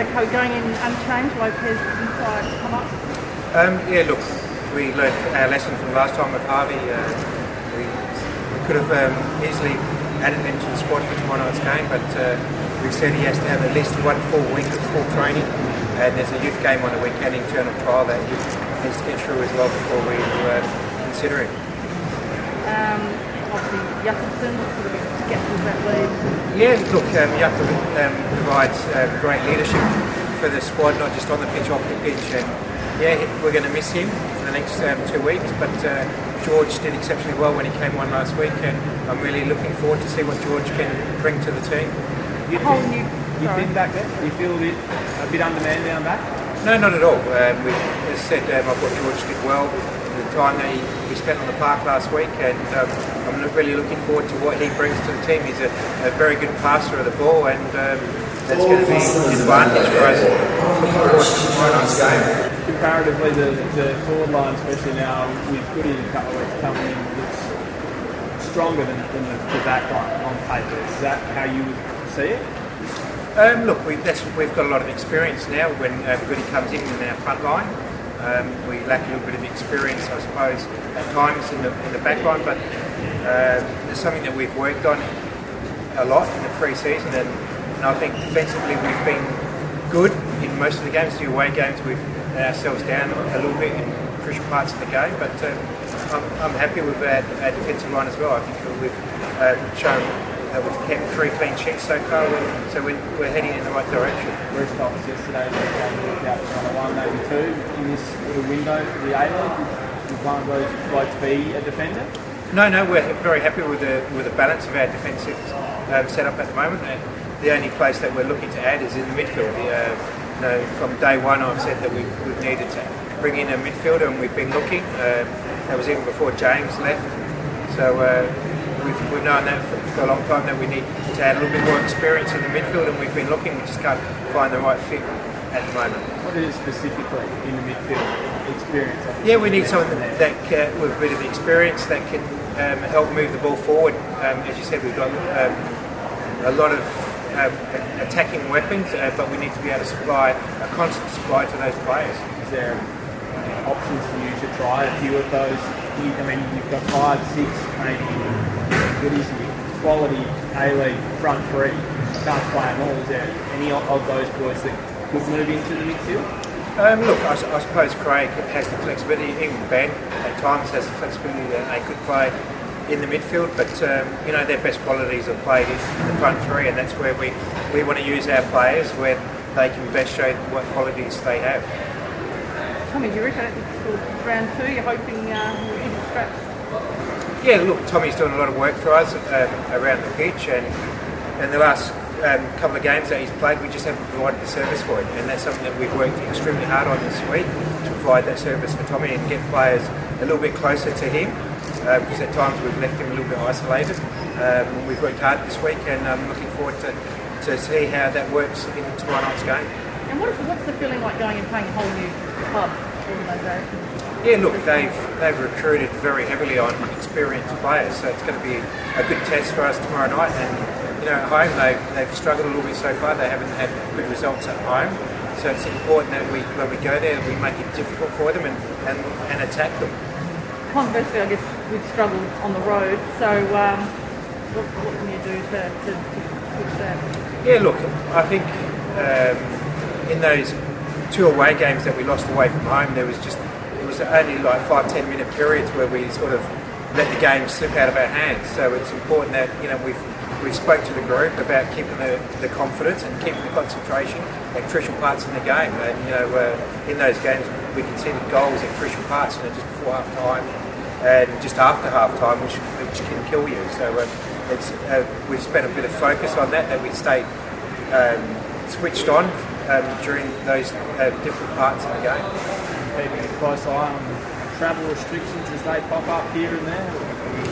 So going in unchanged, Lopez didn't quite come up. Um, yeah, look, we learned our lesson from last time with Harvey. Uh, we, we could have um, easily added him to the squad for tomorrow night's game, but uh, we said he has to have at least one full week of full training, and there's a youth game on the weekend internal trial that he needs to get through as well before we uh, consider him. Um, obviously, Jakobsen sort of gets with that lead. Yeah, look, um, Jakob um, provides uh, great leadership for the squad, not just on the pitch, off the pitch, and yeah, we're going to miss him for the next um, two weeks. But uh, George did exceptionally well when he came on last week, and I'm really looking forward to see what George can bring to the team. You whole new. You think back there? You feel a bit, a bit undermanned down back? No, not at all. Um, we, as I said, um, I thought George did well the time that he, he spent on the park last week, and um, I'm really looking forward to what he brings to the team. He's a, a very good passer of the ball, and um, that's going to be an advantage for us tomorrow's game. Comparatively, the, the forward line, especially now with Goody in a couple of weeks coming in, looks stronger than, than the, the back line on paper. Is that how you would see it? Um, look, we've, we've got a lot of experience now when uh, Goody comes in in our front line. Um, we lack a little bit of experience, I suppose, at times in the, in the back line, but uh, it's something that we've worked on a lot in the pre-season, and, and I think defensively we've been good in most of the games. The away games we've let ourselves down a little bit in crucial parts of the game, but uh, I'm, I'm, happy with our, our, defensive line as well. I think we've uh, shown that we've kept three clean sheets so far, so we're, we're, heading in the right direction. Whereas Thomas yesterday, they out on one, maybe two in this little window for the A-League. Would one of those to be a defender? No, no, we're very happy with the with the balance of our defensive um, setup at the moment. And the only place that we're looking to add is in the midfield. Uh, you know, from day one, I've said that we, we've needed to bring in a midfielder, and we've been looking. Um, that was even before James left. So uh, we've, we've known that for, for, a long time that we need to add a little bit more experience in the midfield, and we've been looking. We just can't find the right fit at the moment. What is it specifically in the midfield experience? Yeah, we need someone that, that uh, with a bit of experience that can um, help move the ball forward. Um, as you said, we've got um, a lot of um, attacking weapons, uh, but we need to be able to supply a constant supply to those players. Is there options for you to try a few of those? I mean, you've got five, six, maybe goodies, quality A-League front three. Can't play them all. Is there any of those boys that could move into the midfield? Um, look, I, I, suppose Craig has the flexibility, even Ben at times has the flexibility that they could play in the midfield, but um, you know their best qualities are played in, the front three, and that's where we, we want to use our players where they can best show what qualities they have. Tommy, do you reckon it's round two? You're hoping uh, hit the straps? Yeah, look, Tommy's doing a lot of work for us um, around the pitch, and in the last um, couple of games that he's played, we just haven't provided the service for him, and that's something that we've worked extremely hard on this week to provide that service for Tommy and get players a little bit closer to him, because uh, at times we've left him a little bit isolated. Um, we've worked hard this week, and I'm looking forward to, to see how that works in tomorrow night's game. And what is, what's the feeling like going and playing a whole new club organisation? Yeah, look, they've they've recruited very heavily on experienced players, so it's going to be a good test for us tomorrow night. And you know, at home they've, they've struggled a little bit so far. They haven't had good results at home. So it's important that we, when we go there, we make it difficult for them and, and, and attack them. Conversely, I guess we've struggled on the road. So um, what, what, can you do to, to, to that? Yeah, look, I think um, in those two away games that we lost away from home, there was just it was only like five ten minute periods where we sort of let the game slip out of our hands. So it's important that you know we've we spoke to the group about keeping the, the confidence and keeping the concentration at crucial parts in the game. And you know, uh, in those games, we conceded goals at crucial parts, you know, just before half time and just after half time, which, which can kill you. So uh, it's uh, we've spent a bit of focus on that, that we stayed um, switched on um, during those uh, different parts of the game. Keeping a close eye on travel restrictions as they pop up here and there?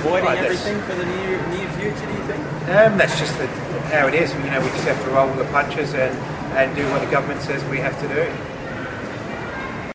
Avoiding right, everything for the near near future, do you think? Um, that's just the, how it is. You know, we just have to roll the punches and, and do what the government says we have to do.